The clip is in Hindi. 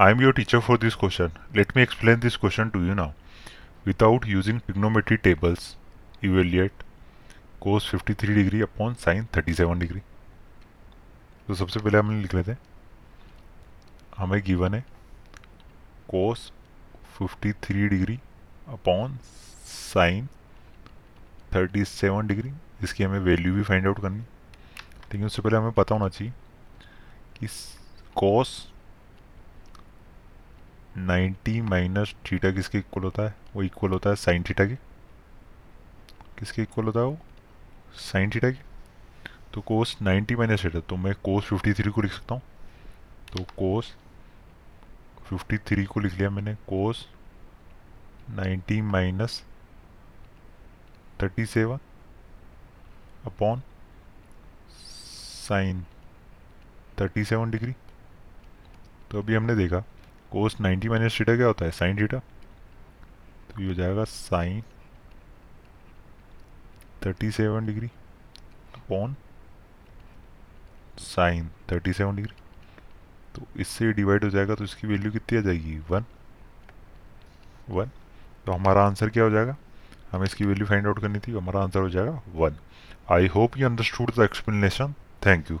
I am your teacher for this question let me explain this question to you now without using trigonometry tables evaluate cos fifty three degree upon sine thirty seven degree तो सबसे पहले हमने लिख लेते हैं। हमें गिवन है cos fifty three degree upon sine thirty seven degree इसकी हमें वैल्यू भी फाइंड आउट करनी। लेकिन उससे पहले हमें पता होना चाहिए कि कोस 90 माइनस थीटा किसके इक्वल होता है? वो इक्वल होता है साइन थीटा के। किसके इक्वल होता है वो? साइन थीटा के। तो कोस 90 माइनस थीटा तो मैं कोस 53 को लिख सकता हूँ। तो कोस 53 को लिख लिया मैंने cos 90 minus thirty seven upon sine thirty seven degree तो अभी हमने देखा कोस 90 माइनस थीटा क्या होता है? साइन थीटा तो ये हो जाएगा sine 37 degree upon sine 37 degree तो इससे डिवाइड हो जाएगा तो इसकी वैल्यू कितनी आ जाएगी? वन वन तो हमारा आंसर क्या हो जाएगा? हमें इसकी वैल्यू फाइंड आउट करनी थी हमारा आंसर हो जाएगा one I hope you understood the explanation thank you